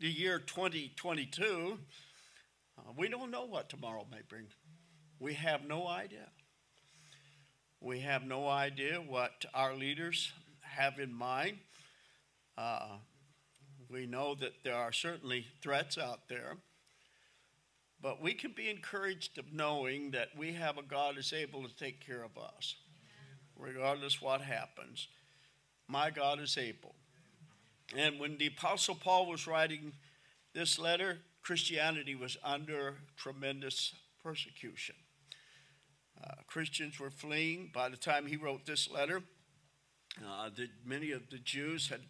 the year 2022, uh, we don't know what tomorrow may bring. We have no idea. We have no idea what our leaders have in mind. Uh, we know that there are certainly threats out there, but we can be encouraged of knowing that we have a God who's able to take care of us, regardless what happens. My God is able. And when the Apostle Paul was writing this letter, Christianity was under tremendous persecution. Uh, Christians were fleeing. By the time he wrote this letter, uh, the, many of the Jews had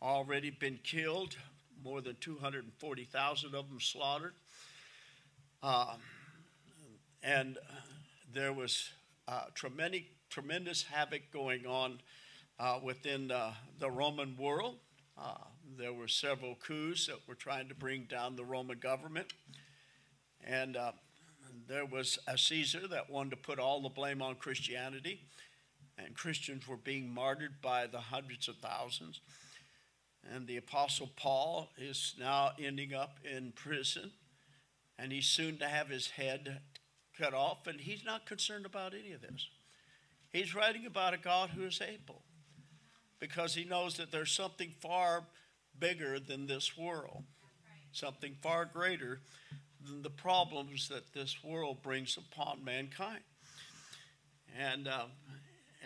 already been killed, more than 240,000 of them slaughtered. Uh, and there was uh, tremendous, tremendous havoc going on uh, within the Roman world. Uh, there were several coups that were trying to bring down the Roman government. And uh, there was a Caesar that wanted to put all the blame on Christianity. And Christians were being martyred by the hundreds of thousands. And the Apostle Paul is now ending up in prison. And he's soon to have his head cut off. And he's not concerned about any of this. He's writing about a God who is able because he knows that there's something far bigger than this world, something far greater than the problems that this world brings upon mankind. And, uh,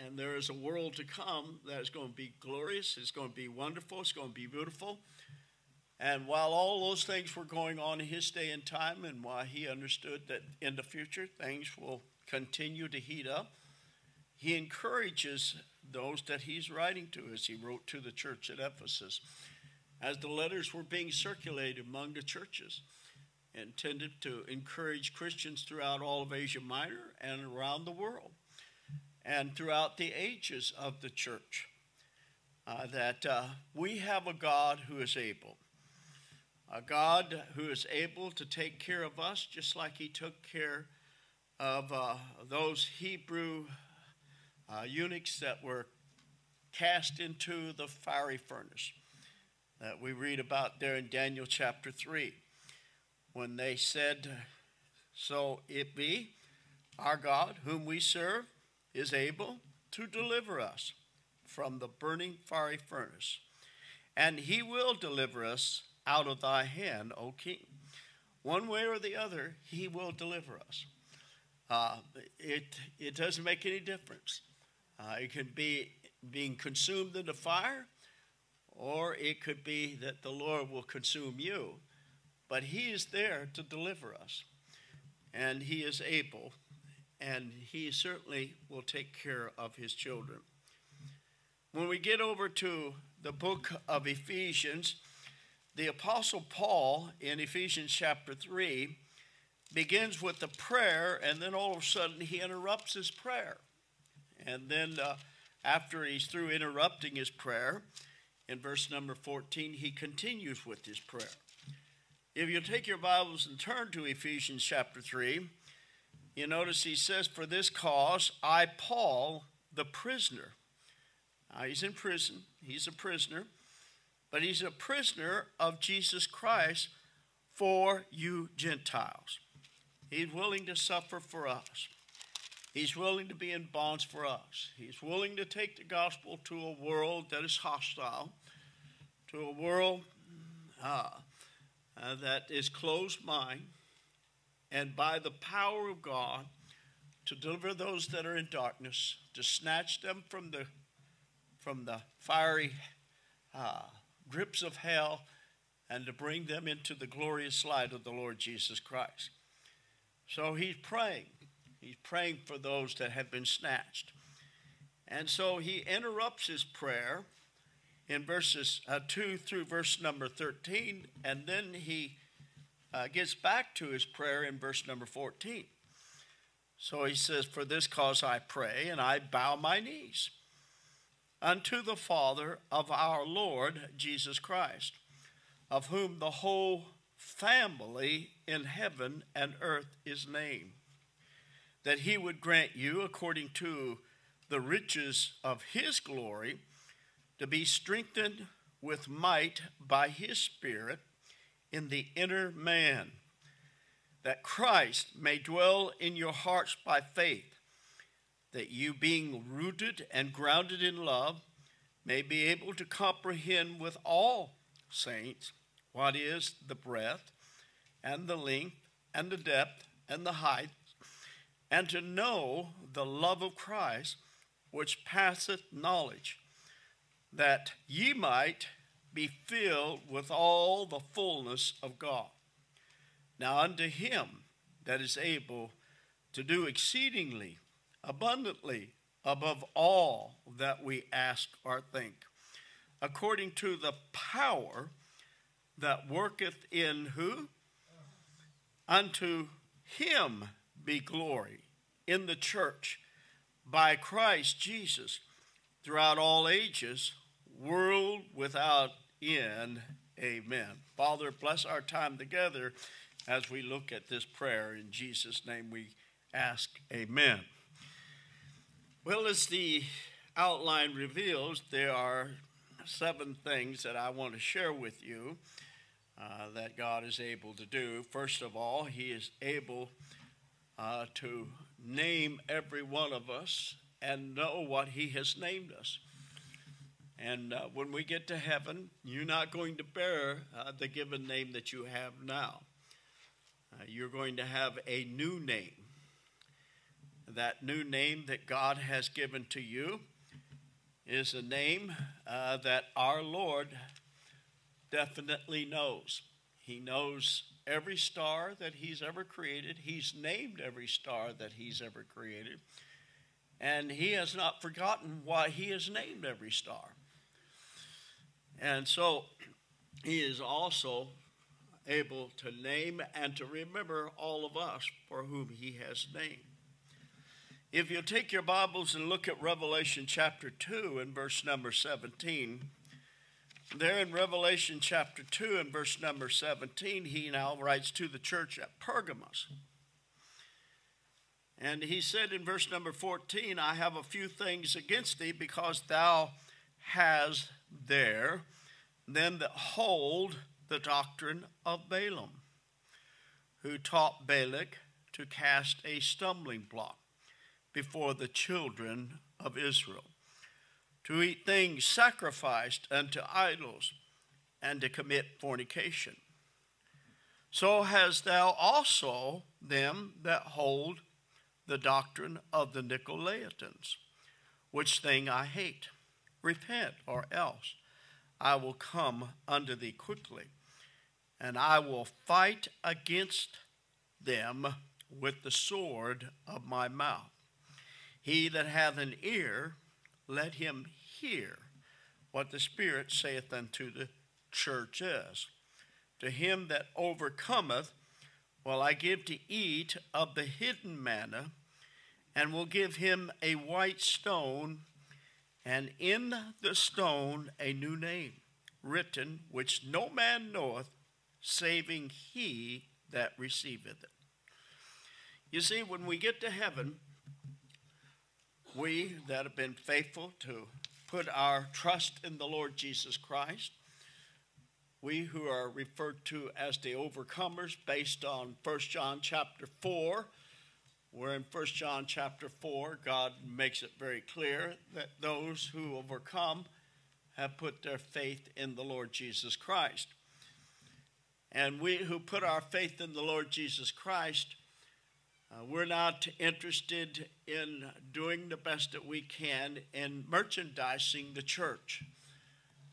and there is a world to come that is going to be glorious, it's going to be wonderful, it's going to be beautiful. And while all those things were going on in his day and time, and while he understood that in the future things will continue to heat up, he encourages those that he's writing to, as he wrote to the church at Ephesus, as the letters were being circulated among the churches, intended to encourage Christians throughout all of Asia Minor and around the world, and throughout the ages of the church, uh, that uh, we have a God who is able. A God who is able to take care of us just like He took care of uh, those Hebrew uh, eunuchs that were cast into the fiery furnace that we read about there in Daniel chapter 3 when they said, So it be, our God, whom we serve, is able to deliver us from the burning fiery furnace, and he will deliver us out of thy hand, O king. One way or the other, he will deliver us. Uh, it, it doesn't make any difference. Uh, it could be being consumed in the fire, or it could be that the Lord will consume you. But He is there to deliver us, and He is able, and He certainly will take care of His children. When we get over to the book of Ephesians, the Apostle Paul in Ephesians chapter 3 begins with a prayer, and then all of a sudden he interrupts his prayer. And then uh, after he's through interrupting his prayer, in verse number 14, he continues with his prayer. If you take your Bibles and turn to Ephesians chapter 3, you notice he says, For this cause I, Paul, the prisoner. Now he's in prison, he's a prisoner, but he's a prisoner of Jesus Christ for you Gentiles. He's willing to suffer for us. He's willing to be in bonds for us. He's willing to take the gospel to a world that is hostile, to a world uh, uh, that is closed mind, and by the power of God, to deliver those that are in darkness, to snatch them from the from the fiery uh, grips of hell, and to bring them into the glorious light of the Lord Jesus Christ. So he's praying He's praying for those that have been snatched. And so he interrupts his prayer in verses uh, 2 through verse number 13, and then he uh, gets back to his prayer in verse number 14. So he says, For this cause I pray, and I bow my knees unto the Father of our Lord Jesus Christ, of whom the whole family in heaven and earth is named that he would grant you, according to the riches of his glory, to be strengthened with might by his Spirit in the inner man, that Christ may dwell in your hearts by faith, that you, being rooted and grounded in love, may be able to comprehend with all saints what is the breadth and the length and the depth and the height, and to know the love of Christ, which passeth knowledge, that ye might be filled with all the fullness of God. Now unto him that is able to do exceedingly abundantly above all that we ask or think, according to the power that worketh in who? Unto him be glory in the church by Christ Jesus throughout all ages, world without end. Amen. Father, bless our time together as we look at this prayer. In Jesus' name we ask, Amen. Well, as the outline reveals, there are seven things that I want to share with you uh, that God is able to do. First of all, He is able uh, to name every one of us and know what He has named us. And uh, when we get to heaven, you're not going to bear uh, the given name that you have now. Uh, you're going to have a new name. That new name that God has given to you is a name uh, that our Lord definitely knows. He knows every star that He's ever created, He's named every star that He's ever created, and He has not forgotten why He has named every star. And so he is also able to name and to remember all of us for whom he has named. If you take your Bibles and look at Revelation chapter 2 and verse number 17, there in Revelation chapter 2 and verse number 17, he now writes to the church at Pergamos. And he said in verse number 14, I have a few things against thee because thou hast there them that hold the doctrine of Balaam, who taught Balak to cast a stumbling block before the children of Israel, to eat things sacrificed unto idols, and to commit fornication. So hast thou also them that hold the doctrine of the Nicolaitans, which thing I hate. Repent, or else I will come unto thee quickly, and I will fight against them with the sword of my mouth. He that hath an ear, let him hear what the Spirit saith unto the churches. To him that overcometh will I give to eat of the hidden manna, and will give him a white stone and in the stone a new name written, which no man knoweth, saving he that receiveth it. You see, when we get to heaven, we that have been faithful to put our trust in the Lord Jesus Christ, we who are referred to as the overcomers based on 1 John chapter 4, where in 1 John chapter 4, God makes it very clear that those who overcome have put their faith in the Lord Jesus Christ. And we who put our faith in the Lord Jesus Christ, uh, we're not interested in doing the best that we can in merchandising the church.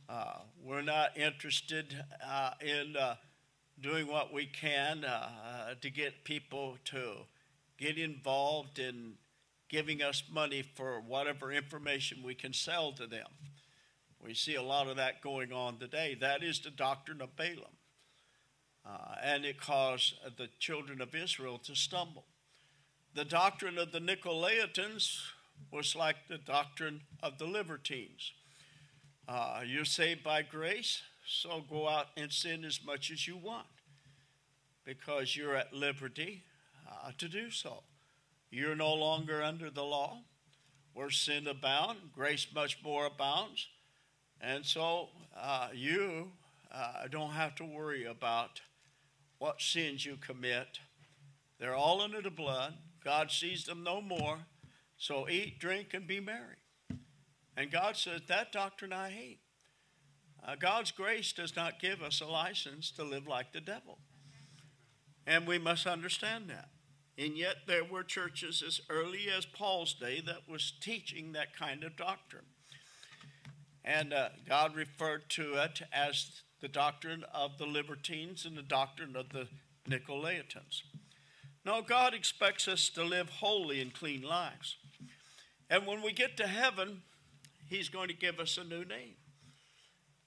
Uh, we're not interested uh, in uh, doing what we can uh, to get people to get involved in giving us money for whatever information we can sell to them. We see a lot of that going on today. That is the doctrine of Balaam. Uh, and it caused the children of Israel to stumble. The doctrine of the Nicolaitans was like the doctrine of the libertines. Uh, you're saved by grace, so go out and sin as much as you want because you're at liberty uh, to do so. You're no longer under the law. Where sin abounds, grace much more abounds. And so uh, you uh, don't have to worry about what sins you commit. They're all under the blood. God sees them no more. So eat, drink, and be merry. And God says, That doctrine I hate. Uh, God's grace does not give us a license to live like the devil. And we must understand that. And yet, there were churches as early as Paul's day that was teaching that kind of doctrine. And uh, God referred to it as the doctrine of the libertines and the doctrine of the Nicolaitans. No, God expects us to live holy and clean lives. And when we get to heaven, He's going to give us a new name.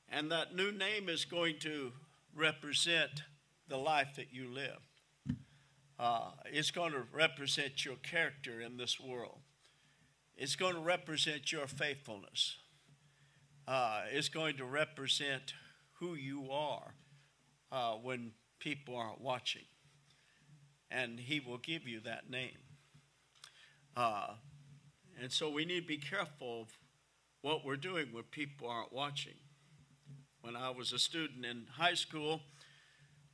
And that new name is going to represent the life that you live. Uh, it's going to represent your character in this world. It's going to represent your faithfulness. Uh, it's going to represent who you are uh, when people aren't watching. And He will give you that name. Uh, and so we need to be careful of what we're doing when people aren't watching. When I was a student in high school,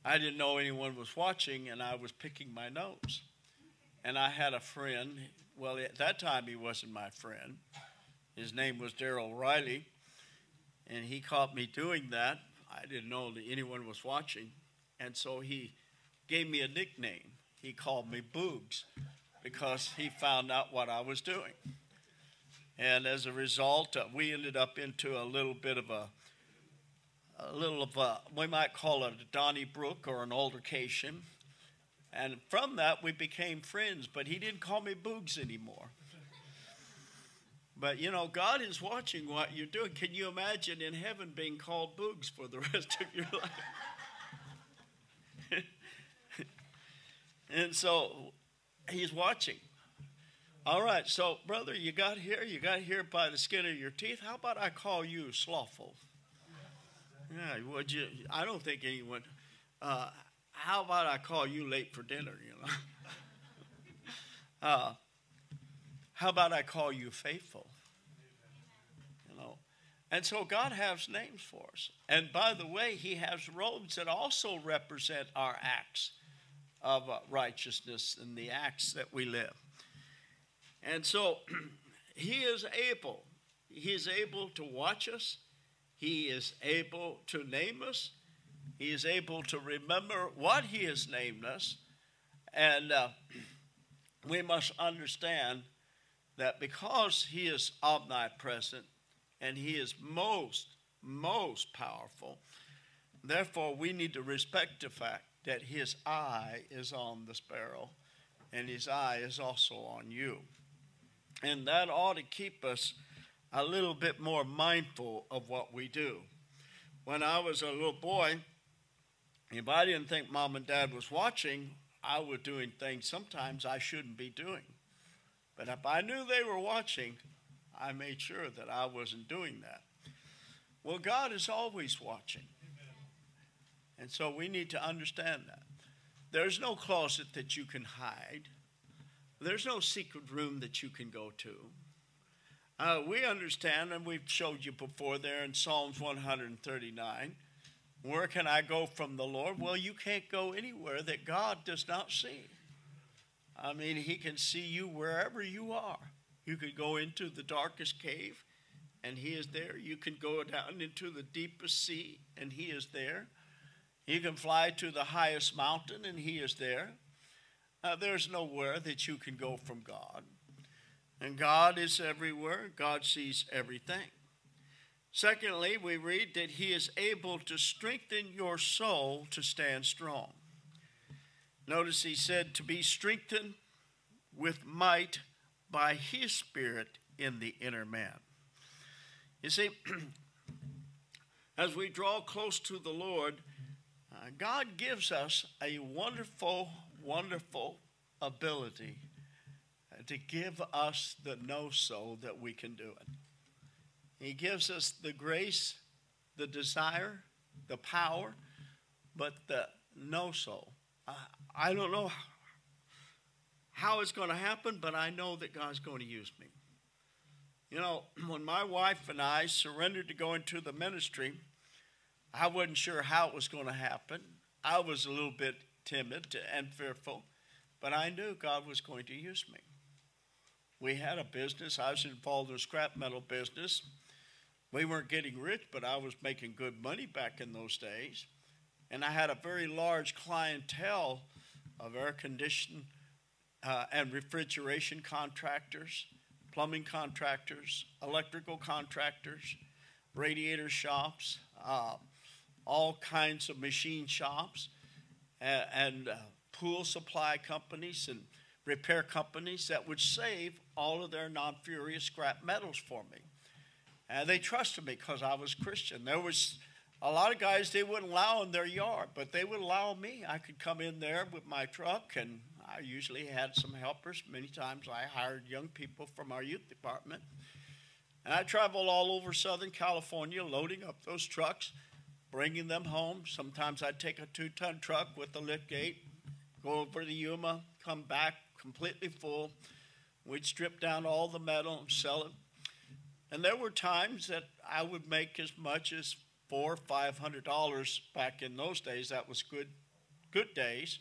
I didn't know anyone was watching, and I was picking my nose. And I had a friend, well, at that time he wasn't my friend. His name was Daryl Riley, and he caught me doing that. I didn't know that anyone was watching, and so he gave me a nickname. He called me Boogs because he found out what I was doing. And as a result, uh, we ended up into a little bit of a a little of a, we might call it a Donnybrook or an altercation. And from that, we became friends, but he didn't call me Boogs anymore. But you know, God is watching what you're doing. Can you imagine in heaven being called Boogs for the rest of your life? And so he's watching. All right, so brother, you got here, you got here by the skin of your teeth. How about I call you slothful? Yeah, would you? I don't think anyone. Uh, how about I call you late for dinner? You know. uh, how about I call you faithful? You know, and so God has names for us. And by the way, He has robes that also represent our acts of uh, righteousness and the acts that we live. And so He is able. He is able to watch us. He is able to name us. He is able to remember what He has named us. And uh, we must understand that because He is omnipresent and He is most, most powerful, therefore we need to respect the fact that His eye is on the sparrow and His eye is also on you. And that ought to keep us a little bit more mindful of what we do. When I was a little boy, if I didn't think mom and dad was watching, I was doing things sometimes I shouldn't be doing. But if I knew they were watching, I made sure that I wasn't doing that. Well, God is always watching. And so we need to understand that. There's no closet that you can hide. There's no secret room that you can go to. Uh, we understand, and we've showed you before there in Psalms 139. Where can I go from the Lord? Well, you can't go anywhere that God does not see. I mean, He can see you wherever you are. You could go into the darkest cave, and He is there. You can go down into the deepest sea, and He is there. You can fly to the highest mountain, and He is there. Uh, there's nowhere that you can go from God. And God is everywhere, God sees everything. Secondly, we read that He is able to strengthen your soul to stand strong. Notice He said to be strengthened with might by His Spirit in the inner man. You see, as we draw close to the Lord, uh, God gives us a wonderful, wonderful ability to give us the know so that we can do it. He gives us the grace, the desire, the power, but the know so. I don't know how it's going to happen, but I know that God's going to use me. You know, when my wife and I surrendered to go into the ministry, I wasn't sure how it was going to happen. I was a little bit timid and fearful, but I knew God was going to use me. We had a business. I was involved in a scrap metal business. We weren't getting rich, but I was making good money back in those days. And I had a very large clientele of air conditioning uh, and refrigeration contractors, plumbing contractors, electrical contractors, radiator shops, uh, all kinds of machine shops, and, and uh, pool supply companies and repair companies that would save all of their non ferrous scrap metals for me. And they trusted me because I was Christian. There was a lot of guys they wouldn't allow in their yard, but they would allow me. I could come in there with my truck, and I usually had some helpers. Many times I hired young people from our youth department. And I traveled all over Southern California loading up those trucks, bringing them home. Sometimes I'd take a two ton truck with a lift gate, go over to Yuma, come back completely full. We'd strip down all the metal and sell it. And there were times that I would make as much as four, or five hundred dollars back in those days. That was good, good days.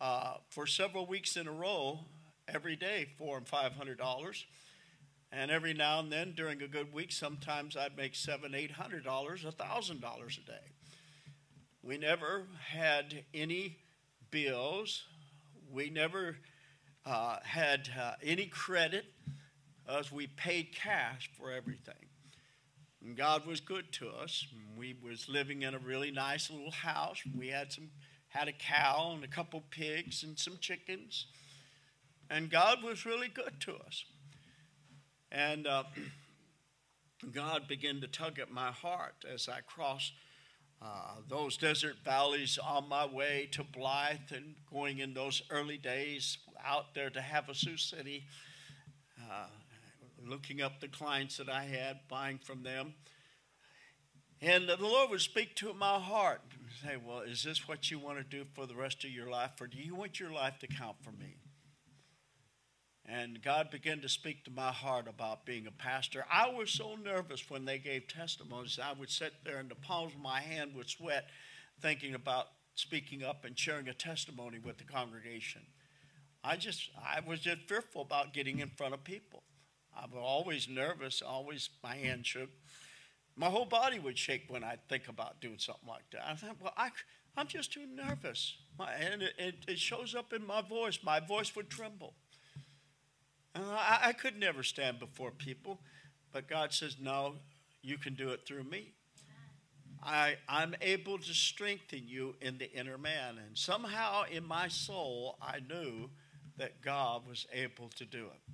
Uh, for several weeks in a row, every day, four and five hundred dollars. And every now and then, during a good week, sometimes I'd make seven, eight hundred dollars, a thousand dollars a day. We never had any bills. We never uh, had uh, any credit, as we paid cash for everything. And God was good to us. We was living in a really nice little house. We had some had a cow and a couple pigs and some chickens. And God was really good to us. And uh, God began to tug at my heart as I crossed uh, those desert valleys on my way to Blythe and going in those early days out there to Havasu City, uh, looking up the clients that I had, buying from them. And the Lord would speak to my heart and say, Well, is this what you want to do for the rest of your life, or do you want your life to count for me? And God began to speak to my heart about being a pastor. I was so nervous when they gave testimonies. I would sit there and the palms of my hand would sweat thinking about speaking up and sharing a testimony with the congregation. I just, I was just fearful about getting in front of people. I was always nervous, always my hand shook. My whole body would shake when I think about doing something like that. I thought, well, I, I'm just too nervous. My, and it, it, it shows up in my voice. My voice would tremble. I, I could never stand before people, but God says, no, you can do it through me. I, I'm able to strengthen you in the inner man. And somehow in my soul, I knew that God was able to do it.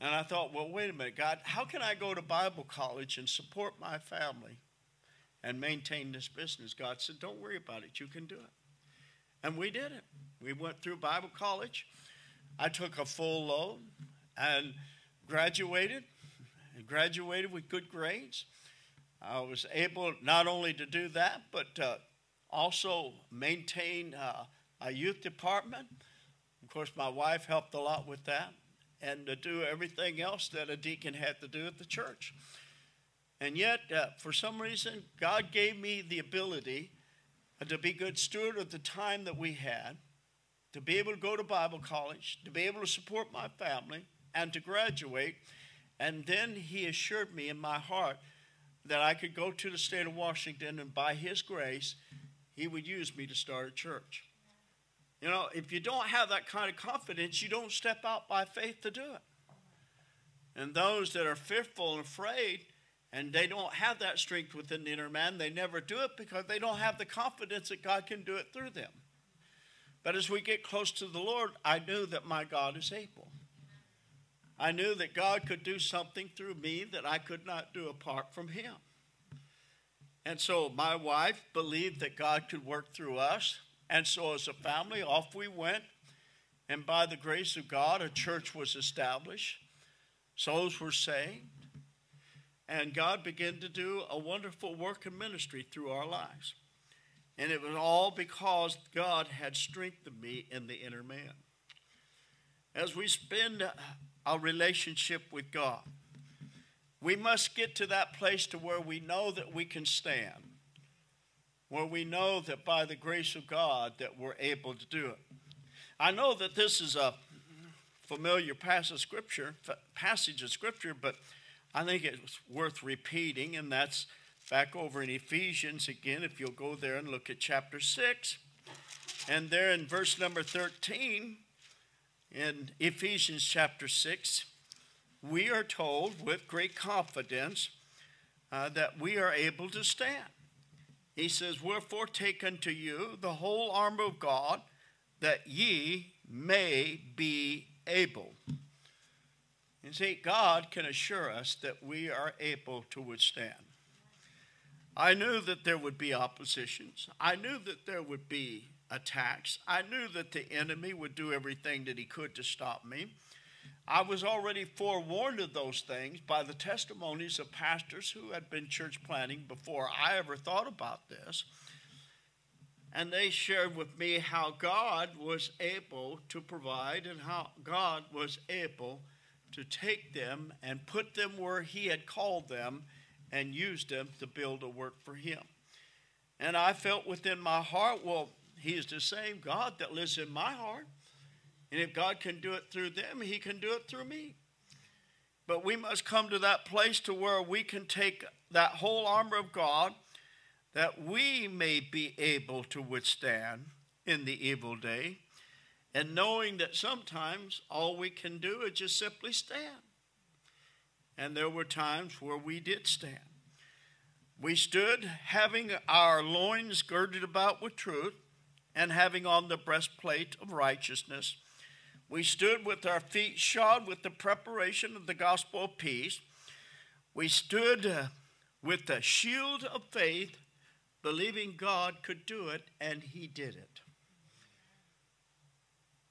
And I thought, well, wait a minute, God, how can I go to Bible college and support my family and maintain this business? God said, don't worry about it. You can do it. And we did it. We went through Bible college. I took a full load and graduated, graduated with good grades. I was able not only to do that, but uh, also maintain uh, a youth department. Of course, my wife helped a lot with that, and to do everything else that a deacon had to do at the church. And yet, uh, for some reason, God gave me the ability to be good steward of the time that we had to be able to go to Bible college, to be able to support my family, and to graduate. And then he assured me in my heart that I could go to the state of Washington and by his grace, he would use me to start a church. You know, if you don't have that kind of confidence, you don't step out by faith to do it. And those that are fearful and afraid, and they don't have that strength within the inner man, they never do it because they don't have the confidence that God can do it through them. But as we get close to the Lord, I knew that my God is able. I knew that God could do something through me that I could not do apart from Him. And so my wife believed that God could work through us. And so as a family, off we went. And by the grace of God, a church was established, souls were saved, and God began to do a wonderful work and ministry through our lives. And it was all because God had strengthened me in the inner man. As we spend our relationship with God, we must get to that place to where we know that we can stand. where we know that by the grace of God that we're able to do it. I know that this is a familiar passage of scripture, passage of scripture, but I think it's worth repeating, and that's back over in Ephesians again. If you'll go there and look at chapter six, and there in verse number thirteen, in Ephesians chapter six, we are told with great confidence uh, that we are able to stand. He says, Wherefore take unto you the whole armor of God, that ye may be able. You see, God can assure us that we are able to withstand. I knew that there would be oppositions. I knew that there would be attacks. I knew that the enemy would do everything that he could to stop me. I was already forewarned of those things by the testimonies of pastors who had been church planting before I ever thought about this. And they shared with me how God was able to provide and how God was able to take them and put them where He had called them and used them to build a work for Him. And I felt within my heart, well, He is the same God that lives in my heart. And if God can do it through them, He can do it through me. But we must come to that place to where we can take that whole armor of God that we may be able to withstand in the evil day, and knowing that sometimes all we can do is just simply stand. And there were times where we did stand. We stood having our loins girded about with truth and having on the breastplate of righteousness we stood with our feet shod with the preparation of the gospel of peace. We stood uh, with the shield of faith, believing God could do it, and He did it.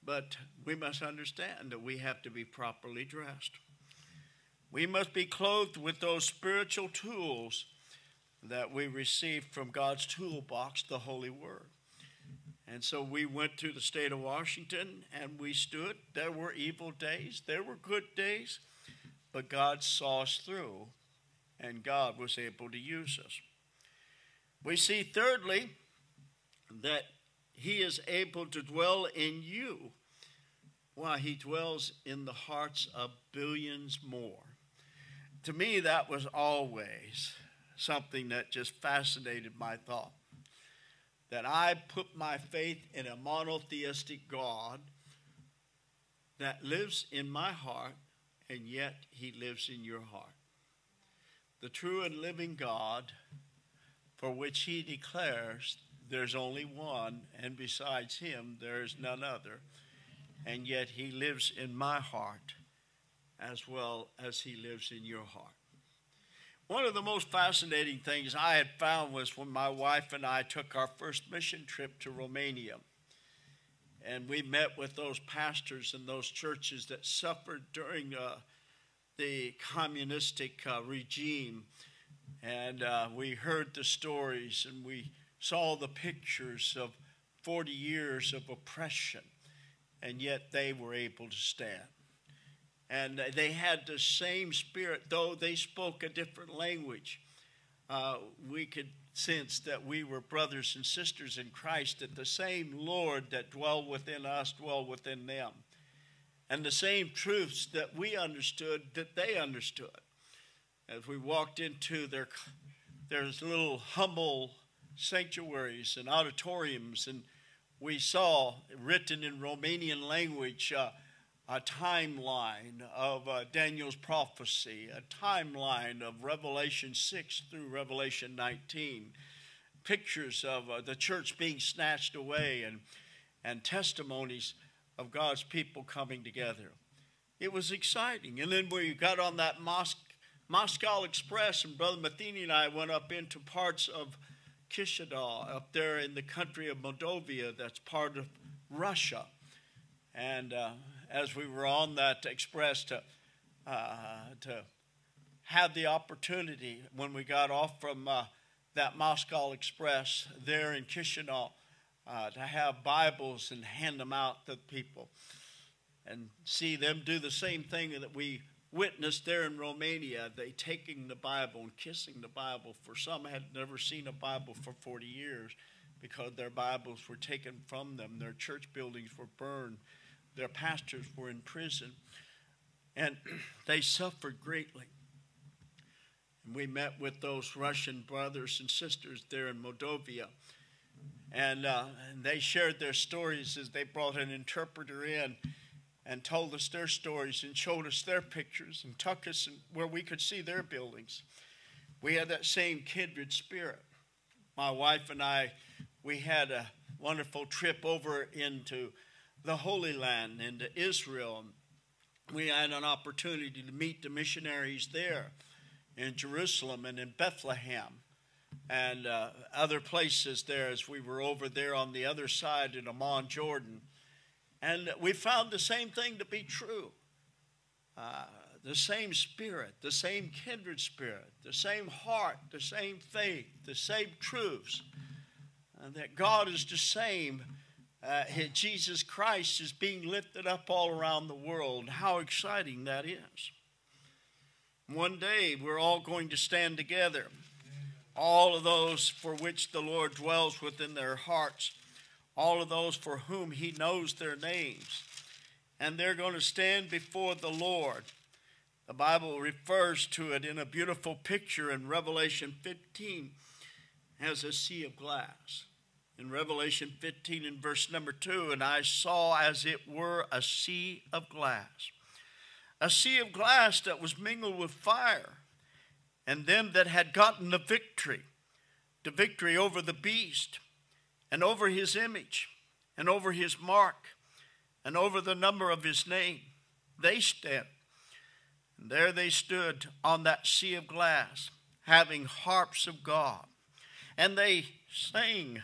But we must understand that we have to be properly dressed. We must be clothed with those spiritual tools that we received from God's toolbox, the Holy Word. And so we went to the state of Washington and we stood. There were evil days, there were good days, but God saw us through and God was able to use us. We see, thirdly, that He is able to dwell in you while He dwells in the hearts of billions more. To me, that was always something that just fascinated my thought that I put my faith in a monotheistic God that lives in my heart, and yet he lives in your heart. The true and living God, for which he declares there's only one, and besides him there is none other, and yet he lives in my heart as well as he lives in your heart. One of the most fascinating things I had found was when my wife and I took our first mission trip to Romania. And we met with those pastors and those churches that suffered during uh, the communistic uh, regime. And uh, we heard the stories and we saw the pictures of 40 years of oppression. And yet they were able to stand and they had the same spirit, though they spoke a different language. Uh, we could sense that we were brothers and sisters in Christ, that the same Lord that dwelled within us dwelled within them. And the same truths that we understood, that they understood. As we walked into their, their little humble sanctuaries and auditoriums, and we saw written in Romanian language, uh, a timeline of uh, Daniel's prophecy, a timeline of Revelation 6 through Revelation 19, pictures of uh, the church being snatched away, and, and testimonies of God's people coming together. It was exciting. And then we got on that Mos- Moscow Express, and Brother Matheny and I went up into parts of Chisinau, up there in the country of Moldova, that's part of Russia. And uh, as we were on that express to, uh, to have the opportunity when we got off from uh, that Moscow Express there in Chisinau uh, to have Bibles and hand them out to people and see them do the same thing that we witnessed there in Romania, they taking the Bible and kissing the Bible. For some had never seen a Bible for 40 years because their Bibles were taken from them, their church buildings were burned, their pastors were in prison, and they suffered greatly. And we met with those Russian brothers and sisters there in Moldova. And, uh, and they shared their stories as they brought an interpreter in and told us their stories and showed us their pictures and took us where we could see their buildings. We had that same kindred spirit. My wife and I, we had a wonderful trip over into the Holy Land, into Israel. We had an opportunity to meet the missionaries there in Jerusalem and in Bethlehem and uh, other places there as we were over there on the other side in Amman, Jordan. And we found the same thing to be true. Uh, the same spirit, the same kindred spirit, the same heart, the same faith, the same truths. And that God is the same. Uh, Jesus Christ is being lifted up all around the world. How exciting that is. One day we're all going to stand together. All of those for which the Lord dwells within their hearts, all of those for whom He knows their names. And they're going to stand before the Lord. The Bible refers to it in a beautiful picture in Revelation 15 as a sea of glass. In Revelation 15, and verse number 2, and I saw as it were a sea of glass a sea of glass that was mingled with fire, and them that had gotten the victory, the victory over the beast, and over his image, and over his mark, and over the number of his name, they stand. And there they stood on that sea of glass, having harps of God. And they sang,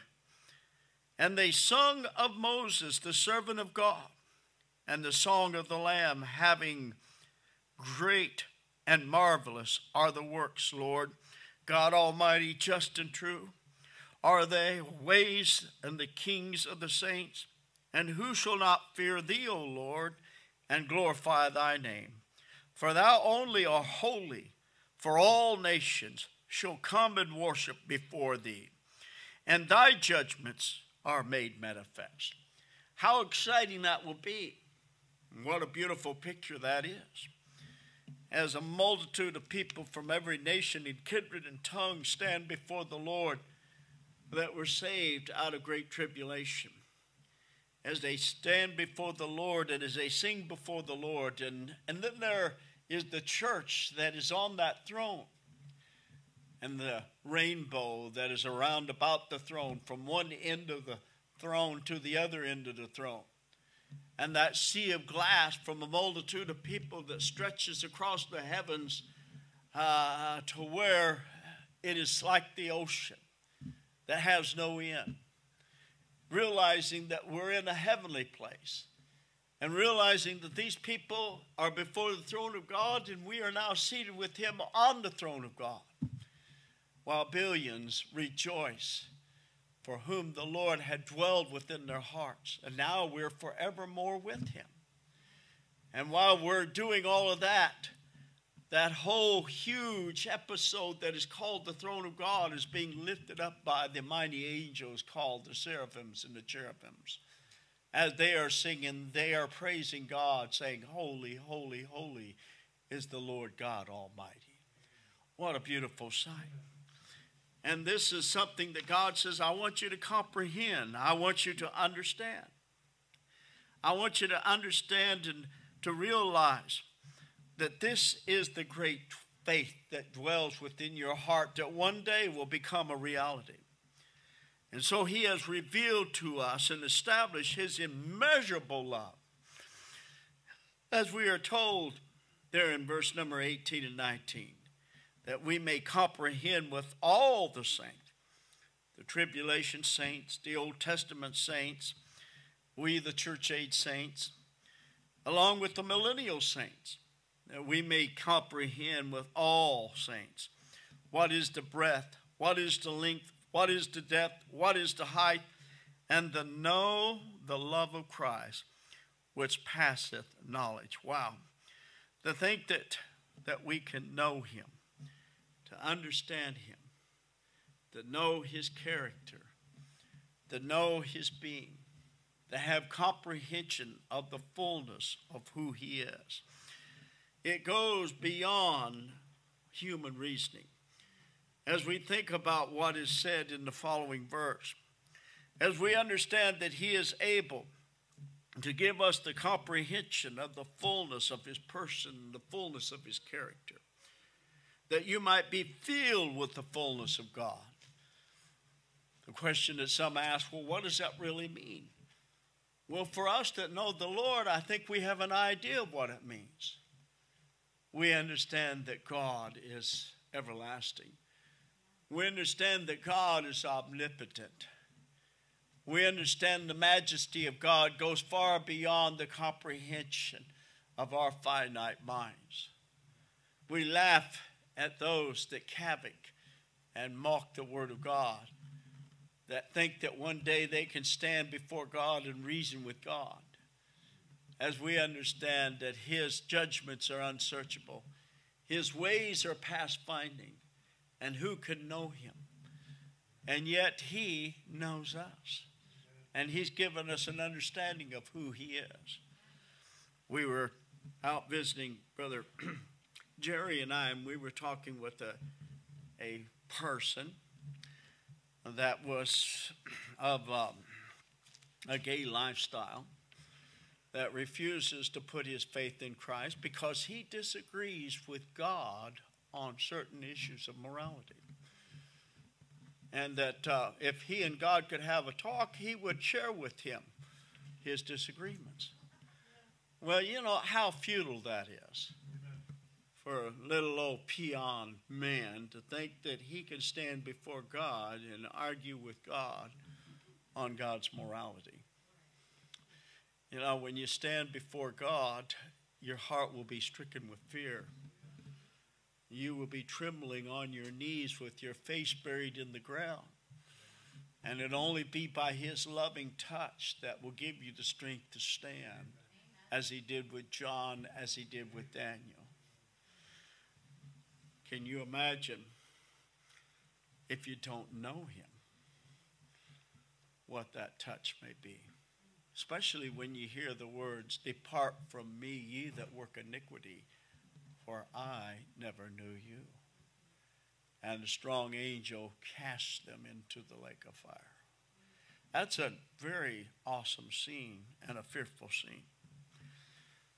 and they sung of Moses, the servant of God, and the song of the Lamb, having Great and marvelous are the works, Lord, God Almighty, just and true. Are they ways and the kings of the saints? And who shall not fear thee, O Lord, and glorify thy name? For thou only art holy, for all nations shall come and worship before thee, and thy judgments are made manifest. How exciting that will be! What a beautiful picture that is as a multitude of people from every nation and kindred and tongue stand before the Lord that were saved out of great tribulation. As they stand before the Lord and as they sing before the Lord, and, and then there is the church that is on that throne, and the rainbow that is around about the throne, from one end of the throne to the other end of the throne and that sea of glass from a multitude of people that stretches across the heavens uh, to where it is like the ocean that has no end. Realizing that we're in a heavenly place and realizing that these people are before the throne of God and we are now seated with Him on the throne of God while billions rejoice for whom the Lord had dwelled within their hearts. And now we're forevermore with him. And while we're doing all of that, that whole huge episode that is called the throne of God is being lifted up by the mighty angels called the seraphims and the cherubims. As they are singing, they are praising God, saying, Holy, holy, holy is the Lord God Almighty. What a beautiful sight. And this is something that God says, I want you to comprehend. I want you to understand. I want you to understand and to realize that this is the great faith that dwells within your heart that one day will become a reality. And so he has revealed to us and established his immeasurable love. As we are told there in verse number 18 and 19 that we may comprehend with all the saints, the tribulation saints, the Old Testament saints, we, the church age saints, along with the millennial saints, that we may comprehend with all saints what is the breadth, what is the length, what is the depth, what is the height, and to know the love of Christ, which passeth knowledge. Wow. To think that, that we can know Him, to understand Him, to know His character, to know His being, to have comprehension of the fullness of who He is. It goes beyond human reasoning. As we think about what is said in the following verse, as we understand that He is able to give us the comprehension of the fullness of His person, the fullness of His character, that you might be filled with the fullness of God. The question that some ask, well, what does that really mean? Well, for us that know the Lord, I think we have an idea of what it means. We understand that God is everlasting. We understand that God is omnipotent. We understand the majesty of God goes far beyond the comprehension of our finite minds. We laugh at those that cavil and mock the Word of God that think that one day they can stand before God and reason with God. As we understand that His judgments are unsearchable, His ways are past finding, and who can know Him? And yet He knows us, and He's given us an understanding of who He is. We were out visiting Brother Jerry and I, and we were talking with a, a person that was of um, a gay lifestyle that refuses to put his faith in Christ because he disagrees with God on certain issues of morality. And that uh, if he and God could have a talk, he would share with him his disagreements. Well, you know how futile that is for a little old peon man to think that he can stand before God and argue with God on God's morality. You know, when you stand before God, your heart will be stricken with fear. You will be trembling on your knees with your face buried in the ground. And it'll only be by His loving touch that will give you the strength to stand, as He did with John, as He did with Daniel. Can you imagine if you don't know him what that touch may be? Especially when you hear the words, Depart from me, ye that work iniquity, for I never knew you. And the strong angel cast them into the lake of fire. That's a very awesome scene and a fearful scene.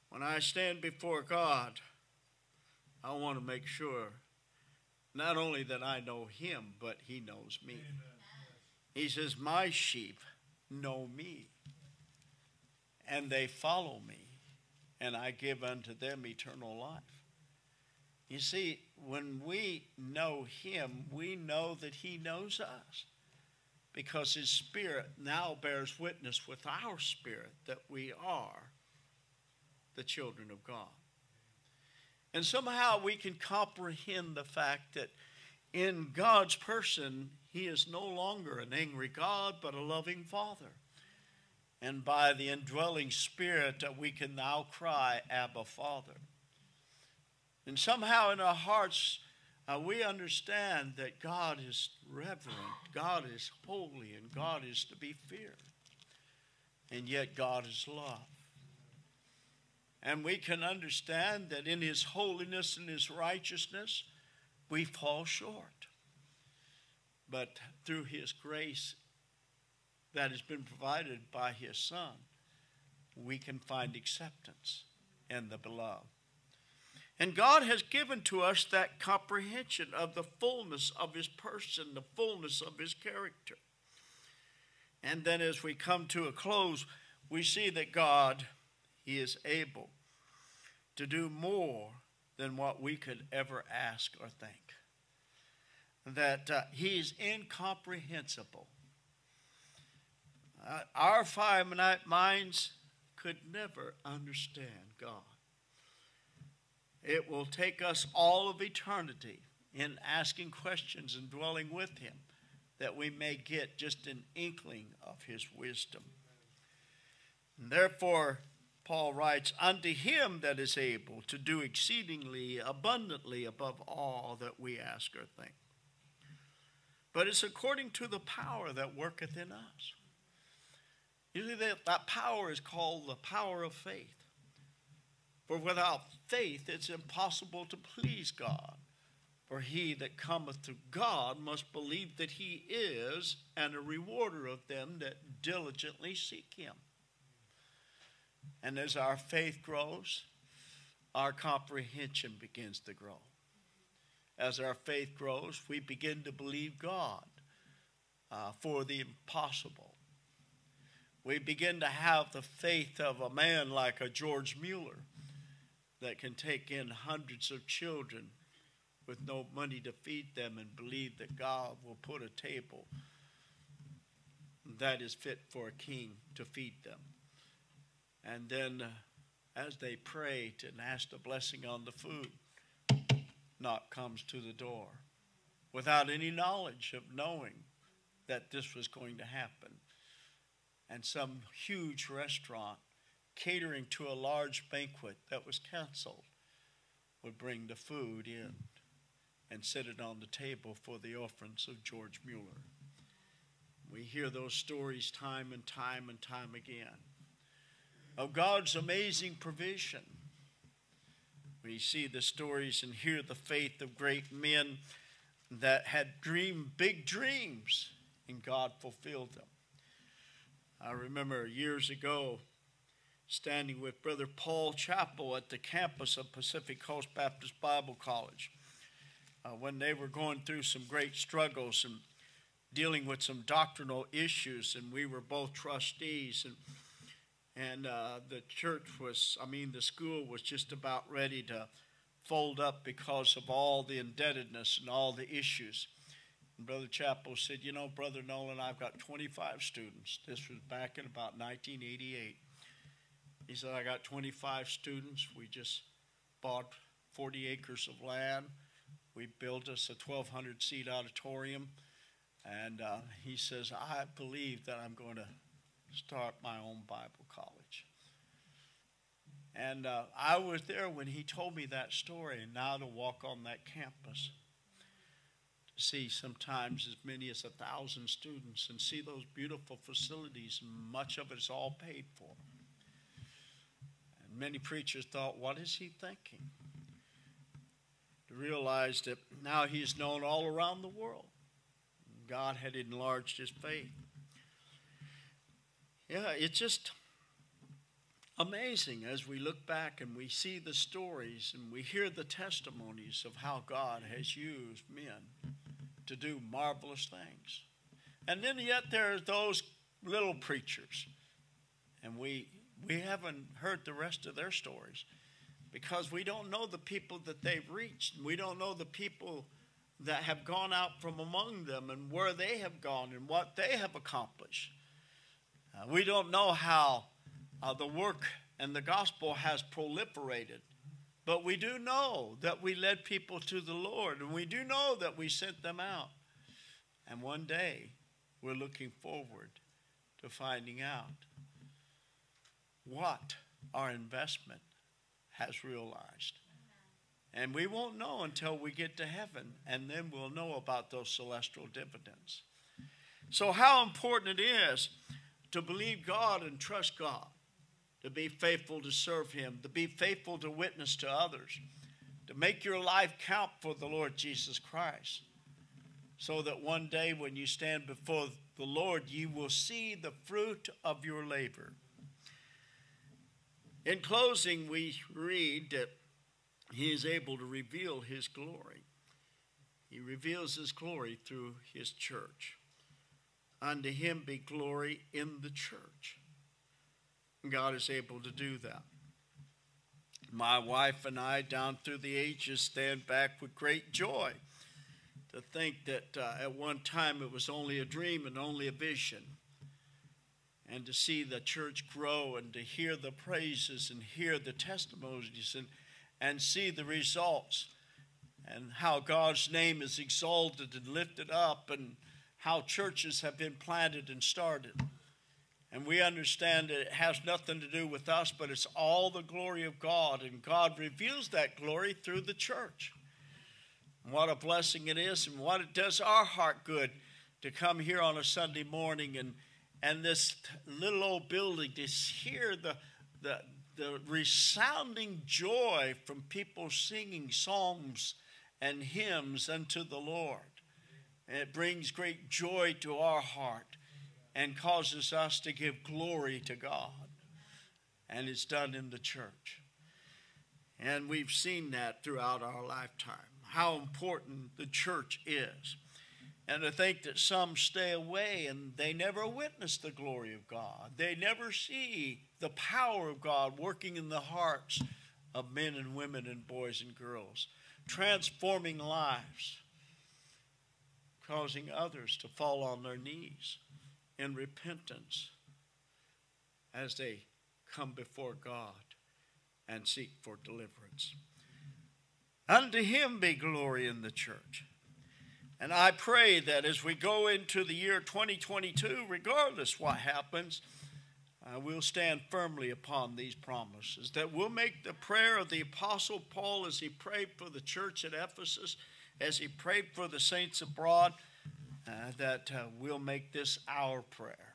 When I stand before God, I want to make sure not only that I know him, but he knows me. He says, My sheep know me, and they follow me, and I give unto them eternal life. You see, when we know him, we know that he knows us because his spirit now bears witness with our spirit that we are the children of God. And somehow we can comprehend the fact that in God's person, He is no longer an angry God, but a loving Father. And by the indwelling Spirit, that we can now cry, Abba, Father. And somehow in our hearts, uh, we understand that God is reverent, God is holy, and God is to be feared. And yet, God is love. And we can understand that in His holiness and His righteousness, we fall short. But through His grace that has been provided by His Son, we can find acceptance in the beloved. And God has given to us that comprehension of the fullness of His person, the fullness of His character. And then as we come to a close, we see that God he is able to do more than what we could ever ask or think. That uh, He's incomprehensible. Uh, our finite minds could never understand God. It will take us all of eternity in asking questions and dwelling with Him that we may get just an inkling of His wisdom. And therefore, Paul writes, Unto him that is able to do exceedingly abundantly above all that we ask or think. But it's according to the power that worketh in us. You see, that, that power is called the power of faith. For without faith, it's impossible to please God. For he that cometh to God must believe that he is, and a rewarder of them that diligently seek him. And as our faith grows, our comprehension begins to grow. As our faith grows, we begin to believe God uh, for the impossible. We begin to have the faith of a man like a George Mueller that can take in hundreds of children with no money to feed them and believe that God will put a table that is fit for a king to feed them. And then, uh, as they prayed and asked a blessing on the food, knock comes to the door without any knowledge of knowing that this was going to happen. And some huge restaurant catering to a large banquet that was canceled would bring the food in and set it on the table for the orphans of George Mueller. We hear those stories time and time and time again of God's amazing provision. We see the stories and hear the faith of great men that had dreamed big dreams and God fulfilled them. I remember years ago standing with Brother Paul Chappell at the campus of Pacific Coast Baptist Bible College uh, when they were going through some great struggles and dealing with some doctrinal issues, and we were both trustees, and and uh, the church was, I mean, the school was just about ready to fold up because of all the indebtedness and all the issues. And Brother Chappell said, You know, Brother Nolan, I've got 25 students. This was back in about 1988. He said, I got 25 students. We just bought 40 acres of land. We built us a 1,200 seat auditorium. And uh, he says, I believe that I'm going to start my own Bible college. And uh, I was there when he told me that story, and now to walk on that campus, to see sometimes as many as a thousand students and see those beautiful facilities, and much of it is all paid for. And many preachers thought, what is he thinking? To realize that now he's known all around the world. God had enlarged his faith. Yeah, it's just amazing as we look back and we see the stories and we hear the testimonies of how God has used men to do marvelous things. And then yet there are those little preachers, and we we haven't heard the rest of their stories because we don't know the people that they've reached. We don't know the people that have gone out from among them and where they have gone and what they have accomplished. Uh, we don't know how uh, the work and the gospel has proliferated, but we do know that we led people to the Lord, and we do know that we sent them out. And one day, we're looking forward to finding out what our investment has realized. And we won't know until we get to heaven, and then we'll know about those celestial dividends. So, how important it is to believe God and trust God, to be faithful to serve Him, to be faithful to witness to others, to make your life count for the Lord Jesus Christ, so that one day when you stand before the Lord, you will see the fruit of your labor. In closing, we read that He is able to reveal His glory. He reveals His glory through His church. Unto him be glory in the church. God is able to do that. My wife and I, down through the ages, stand back with great joy to think that uh, at one time it was only a dream and only a vision. And to see the church grow and to hear the praises and hear the testimonies and, and see the results and how God's name is exalted and lifted up and how churches have been planted and started. And we understand that it has nothing to do with us, but it's all the glory of God. And God reveals that glory through the church. And what a blessing it is, and what it does our heart good to come here on a Sunday morning and, and this little old building to hear the, the, the resounding joy from people singing psalms and hymns unto the Lord. And it brings great joy to our heart and causes us to give glory to God. And it's done in the church. And we've seen that throughout our lifetime, how important the church is. And to think that some stay away and they never witness the glory of God. They never see the power of God working in the hearts of men and women and boys and girls, transforming lives, causing others to fall on their knees in repentance as they come before God and seek for deliverance. Unto him be glory in the church. And I pray that as we go into the year 2022, regardless what happens, uh, we'll stand firmly upon these promises. That we'll make the prayer of the Apostle Paul as he prayed for the church at Ephesus, as he prayed for the saints abroad, uh, that uh, we'll make this our prayer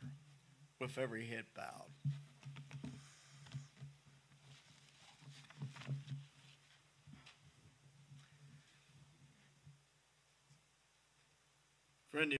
with every head bowed.